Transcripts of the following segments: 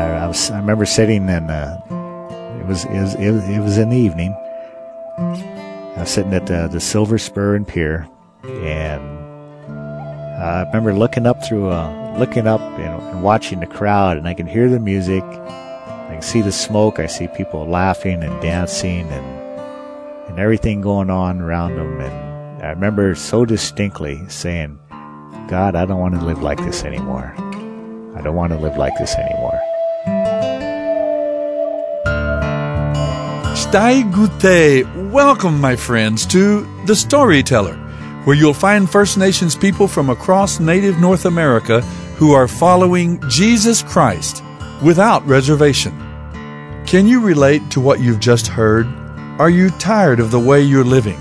I, I was I remember sitting and uh, it was it was it it was in the evening. I was sitting at the, the Silver Spur and Pierre, and I remember looking up through uh, looking up and, and watching the crowd, and I can hear the music. I can see the smoke. I see people laughing and dancing and and everything going on around them. And I remember so distinctly saying, God, I don't want to live like this anymore. I don't want to live like this anymore. Stai Gute. Welcome, my friends, to The Storyteller, where you'll find First Nations people from across native North America who are following Jesus Christ without reservation. Can you relate to what you've just heard? Are you tired of the way you're living?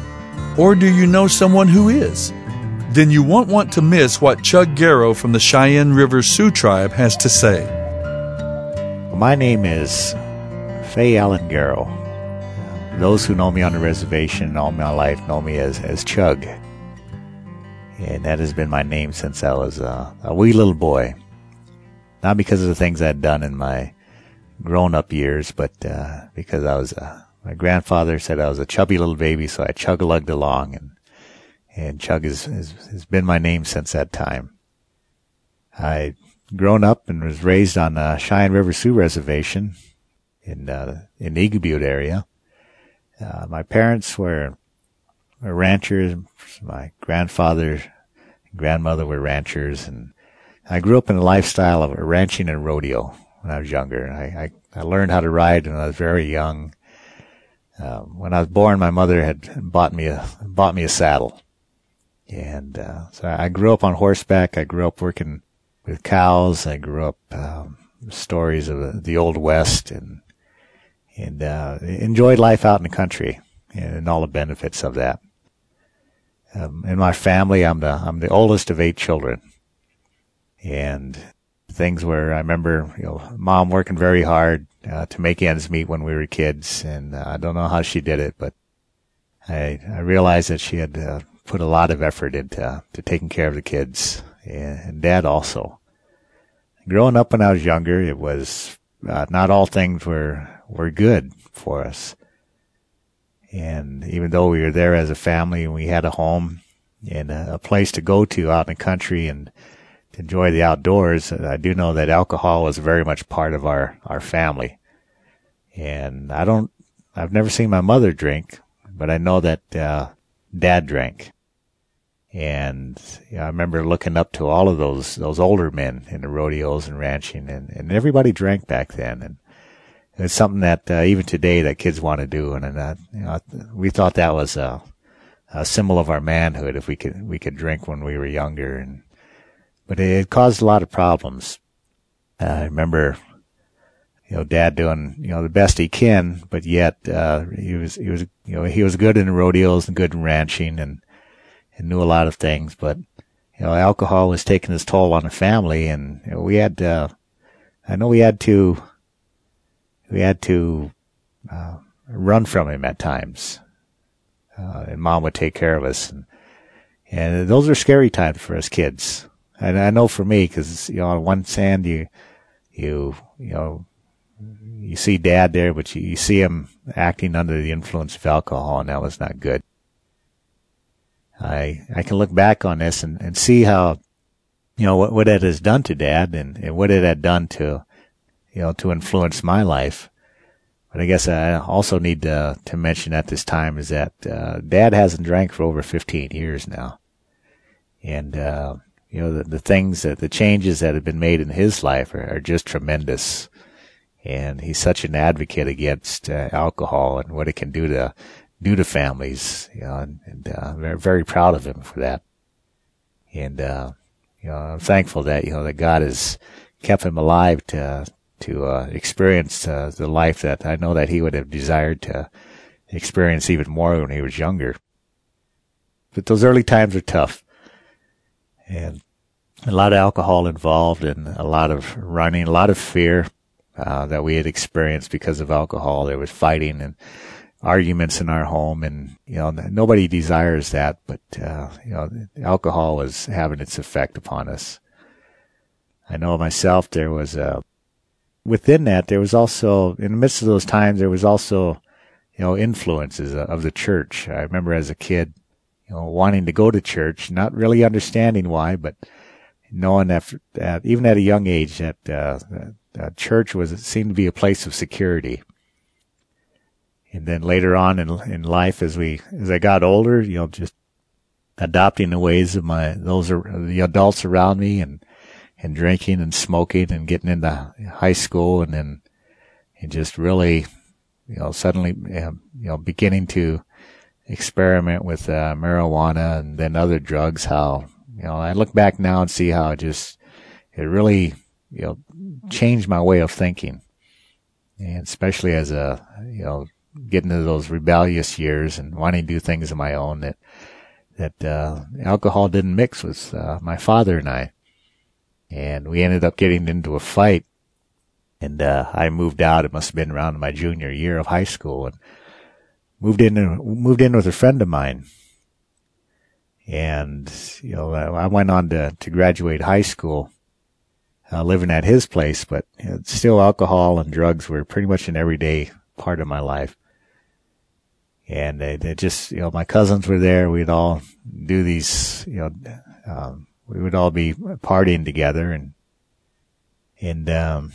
Or do you know someone who is? Then you won't want to miss what Chug Garreau from the Cheyenne River Sioux tribe has to say. My name is Fay Allen Garreau. Those who know me on the reservation all my life know me as, as Chug. And that has been my name since I was a, a wee little boy. Not because of the things I'd done in my grown up years, but uh, because I was a my grandfather said I was a chubby little baby, so I chug lugged along, and and Chug has, has, has been my name since that time. I grown up and was raised on the Cheyenne River Sioux Reservation in uh, in the Eagle Butte area. Uh, my parents were, were ranchers. My grandfather and grandmother were ranchers, and I grew up in a lifestyle of ranching and rodeo when I was younger. I, I, I learned how to ride when I was very young um, when I was born, my mother had bought me a bought me a saddle, and uh, so I grew up on horseback. I grew up working with cows. I grew up um, stories of the, the, old west, and and uh, enjoyed life out in the country and all the benefits of that. Um, in my family, I'm the I'm the oldest of eight children, and things where I remember, you know, mom working very hard uh, to make ends meet when we were kids, and uh, I don't know how she did it, but I I realized that she had uh, put a lot of effort into to taking care of the kids, and, and dad also. Growing up when I was younger, it was uh, not all things were were good for us, and even though we were there as a family and we had a home and a, place to go to out in the country and enjoy the outdoors, I do know that alcohol was very much part of our, our family. And I don't, I've never seen my mother drink, but I know that, uh, dad drank. And you know, I remember looking up to all of those, those older men in the rodeos and ranching and, and everybody drank back then. And it's something that, uh, even today that kids want to do. And, and you know, we thought that was a, a symbol of our manhood if we could, we could drink when we were younger and, but it caused a lot of problems. Uh, I remember, you know, dad doing, you know, the best he can, but yet, uh, he was, he was, you know, he was good in rodeos and good in ranching and, and knew a lot of things, but, you know, alcohol was taking its toll on the family and you know, we had, uh, I know we had to, we had to, uh, run from him at times. Uh, and mom would take care of us and, and those are scary times for us kids. And I know for me, cause, you know, on one hand, you, you, you know, you see dad there, but you, you see him acting under the influence of alcohol and that was not good. I, I can look back on this and, and see how, you know, what, what it has done to dad and, and what it had done to, you know, to influence my life. But I guess I also need to, to mention at this time is that, uh, dad hasn't drank for over 15 years now. And, uh, you know, the, the things that the changes that have been made in his life are, are just tremendous. And he's such an advocate against uh, alcohol and what it can do to do to families. You know, and, and uh, very proud of him for that. And uh, you know, I'm thankful that you know that God has kept him alive to to uh, experience uh, the life that I know that he would have desired to experience even more when he was younger. But those early times are tough and a lot of alcohol involved and a lot of running, a lot of fear uh, that we had experienced because of alcohol. There was fighting and arguments in our home, and you know nobody desires that, but uh, you know alcohol was having its effect upon us. I know myself. There was a within that, there was also, in the midst of those times, there was also, you know, influences of the church. I remember as a kid, you know, wanting to go to church, not really understanding why, but knowing that, that even at a young age that, uh, that church was, seemed to be a place of security. And then later on in, in life, as we, as I got older, you know, just adopting the ways of my, those are the adults around me and, and drinking and smoking and getting into high school and then and just really, you know, suddenly, you know, beginning to experiment with uh, marijuana and then other drugs. How you know, I look back now and see how it just it really you know changed my way of thinking, and especially as a you know getting into those rebellious years and wanting to do things of my own that that uh, alcohol didn't mix with uh, my father and I and we ended up getting into a fight. And uh, I moved out. It must have been around my junior year of high school, and moved in. Moved in with a friend of mine. And you know, I went on to to graduate high school, uh, living at his place. But you know, still, alcohol and drugs were pretty much an everyday part of my life. And they, they just, you know, my cousins were there. We'd all do these, you know, um, we would all be partying together and and um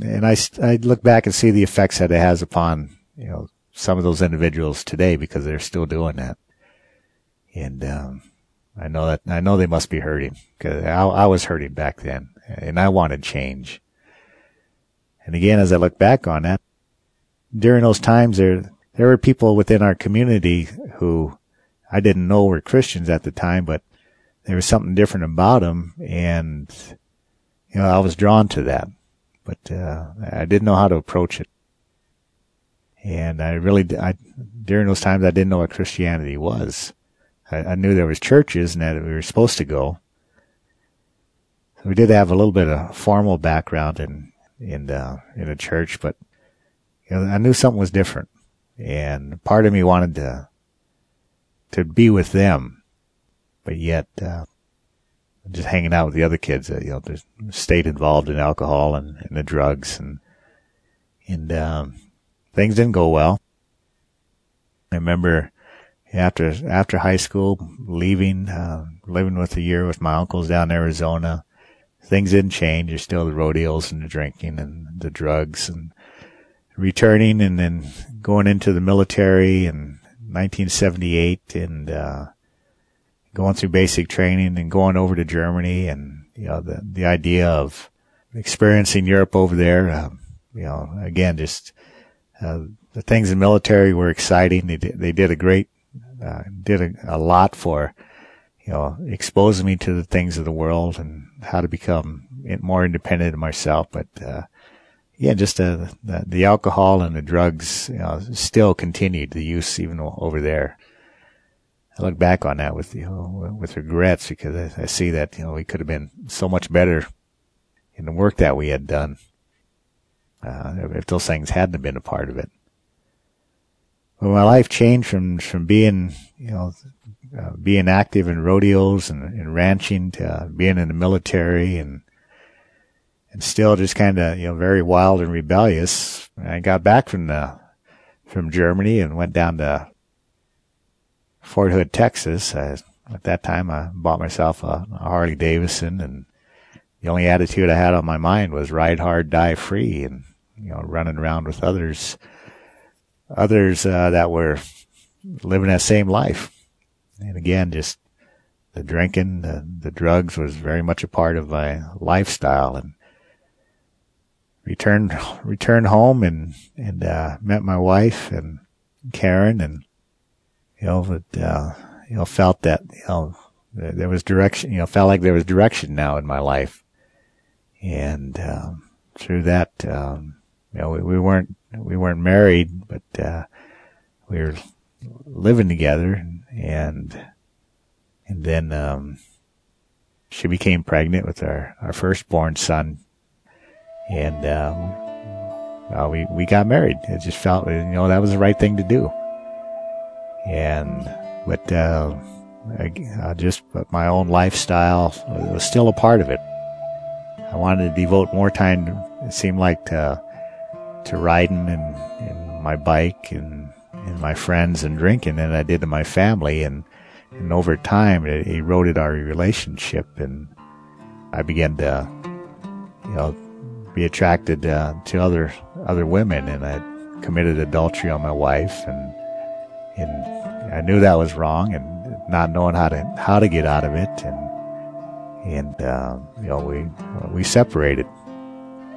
and I I look back and see the effects that it has upon you know some of those individuals today because they're still doing that, and um, I know that I know they must be hurting because I, I was hurting back then and I wanted change. And again, as I look back on that, during those times there there were people within our community who I didn't know were Christians at the time, but there was something different about them, and you know I was drawn to that, but uh, I didn't know how to approach it, and I really I during those times I didn't know what Christianity was. I, I knew there was churches and that we were supposed to go. We did have a little bit of formal background in in uh, in a church, but you know, I knew something was different, and part of me wanted to to be with them but yet uh, just hanging out with the other kids that you know just stayed involved in alcohol and, and the drugs and and um, things didn't go well. I remember after after high school leaving, uh, living with a year with my uncles down in Arizona. Things didn't change. There's still the rodeos and the drinking and the drugs and returning and then going into the military in 1978 and uh, going through basic training and going over to Germany and, you know, the, the idea of experiencing Europe over there, um, you know, again, just, uh, the things in military were exciting. They did, they did a great, uh, did a, a lot for, you know, exposing me to the things of the world and how to become more independent of myself. But, uh, yeah, just uh, the, the alcohol and the drugs, you know, still continued the use even over there. I look back on that with you know, with regrets because I, I, see that you know we could have been so much better in the work that we had done uh, if those things hadn't been a part of it. But my life changed from from being you know uh, being active in rodeos and, and ranching to uh, being in the military and and still just kind of you know very wild and rebellious. I got back from the from Germany and went down to Fort Hood, Texas. I, at that time, I bought myself a, a Harley Davidson, and the only attitude I had on my mind was ride hard, die free, and you know, running around with others, others uh, that were living that same life. And again, just the drinking, the, the drugs was very much a part of my lifestyle, and returned returned home and and uh, met my wife and Karen and you know, but, uh, you know, felt that, you know, there, was direction, you know, felt like there was direction now in my life. And, um, through that, um, you know, we, we, weren't, we weren't married, but, uh, we were living together and, and then, um, she became pregnant with our, our firstborn son. And, um, well, we, we got married. It just felt, you know, that was the right thing to do and but uh, I, I just but my own lifestyle was still a part of it. I wanted to devote more time it seemed like to to riding and, and my bike and and my friends and drinking than I did to my family and and over time it eroded our relationship and I began to you know be attracted uh, to other other women and I committed adultery on my wife and and I knew that was wrong and not knowing how to how to get out of it. And and uh, you know we we separated.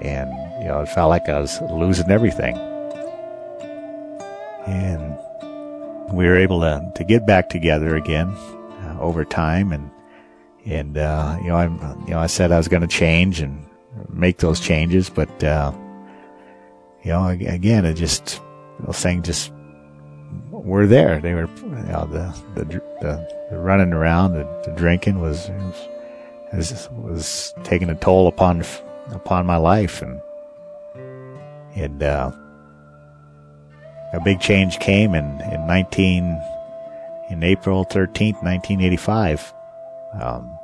And you know it felt like I was losing everything. And we were able to to get back together again uh, over time. And and uh, you know I'm you know I said I was going to change and make those changes. But uh, you know again it just those things just were there they were you know the the, the, the running around the, the drinking was, was was taking a toll upon upon my life and and uh, a big change came in, in 19, in April 13th, 1985. Um,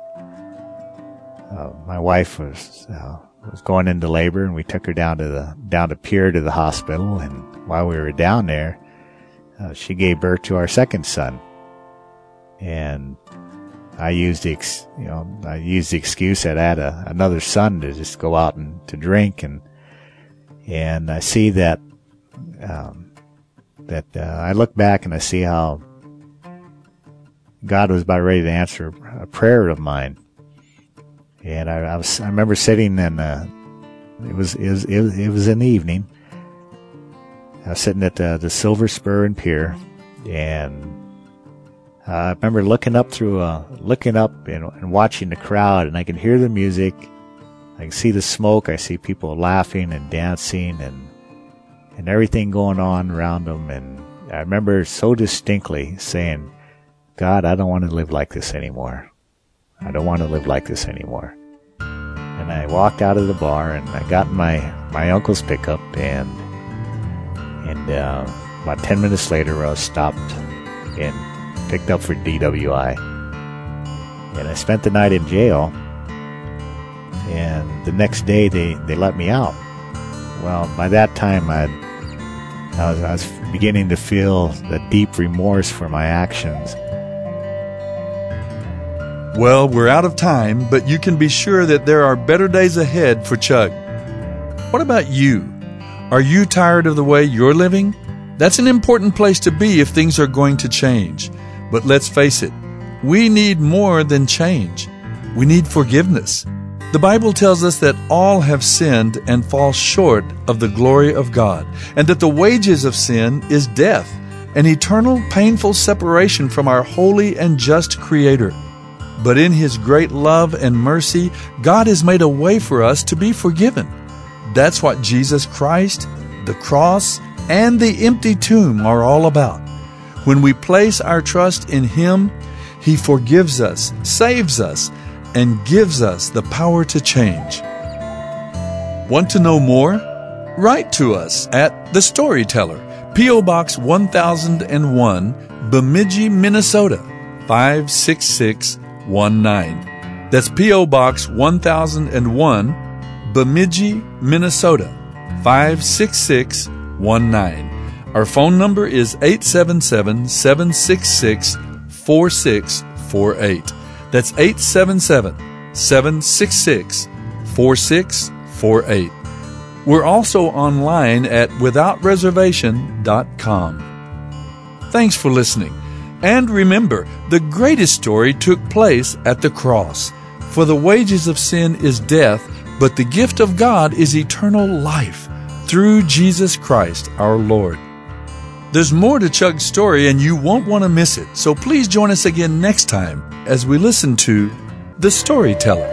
uh, my wife was, uh, was going into labor and we took her down to the, down to Pierre to the hospital. And while we were down there, uh, she gave birth to our second son. And I used the, ex, you know, I used the excuse that I had a, another son to just go out and to drink and, and I see that, um, that uh, I look back and I see how God was about ready to answer a prayer of mine. And I, I was, I remember sitting in, uh, it was, it was, it was, it was in the evening. I was sitting at the, the Silver Spur and Pierre and I remember looking up through, uh, looking up and, and watching the crowd and I can hear the music. I can see the smoke. I see people laughing and dancing and and everything going on around them. And I remember so distinctly saying, God, I don't want to live like this anymore. I don't want to live like this anymore. And I walked out of the bar and I got my, my uncle's pickup and, and, uh, about 10 minutes later I was stopped and picked up for DWI. And I spent the night in jail. And the next day they, they let me out. Well, by that time I'd I was, I was beginning to feel the deep remorse for my actions. Well, we're out of time, but you can be sure that there are better days ahead for Chug. What about you? Are you tired of the way you're living? That's an important place to be if things are going to change. But let's face it, we need more than change. We need forgiveness. The Bible tells us that all have sinned and fall short of the glory of God, and that the wages of sin is death, an eternal, painful separation from our holy and just Creator. But in His great love and mercy, God has made a way for us to be forgiven. That's what Jesus Christ, the cross, and the empty tomb are all about. When we place our trust in Him, He forgives us, saves us, and gives us the power to change. Want to know more? Write to us at The Storyteller, P.O. Box 1001, Bemidji, Minnesota 56619. That's P.O. Box 1001, Bemidji, Minnesota 56619. Our phone number is 877 766 4648. That's 877 766 4648. We're also online at withoutreservation.com. Thanks for listening. And remember, the greatest story took place at the cross. For the wages of sin is death, but the gift of God is eternal life through Jesus Christ our Lord. There's more to Chug's story, and you won't want to miss it. So please join us again next time as we listen to The Storyteller.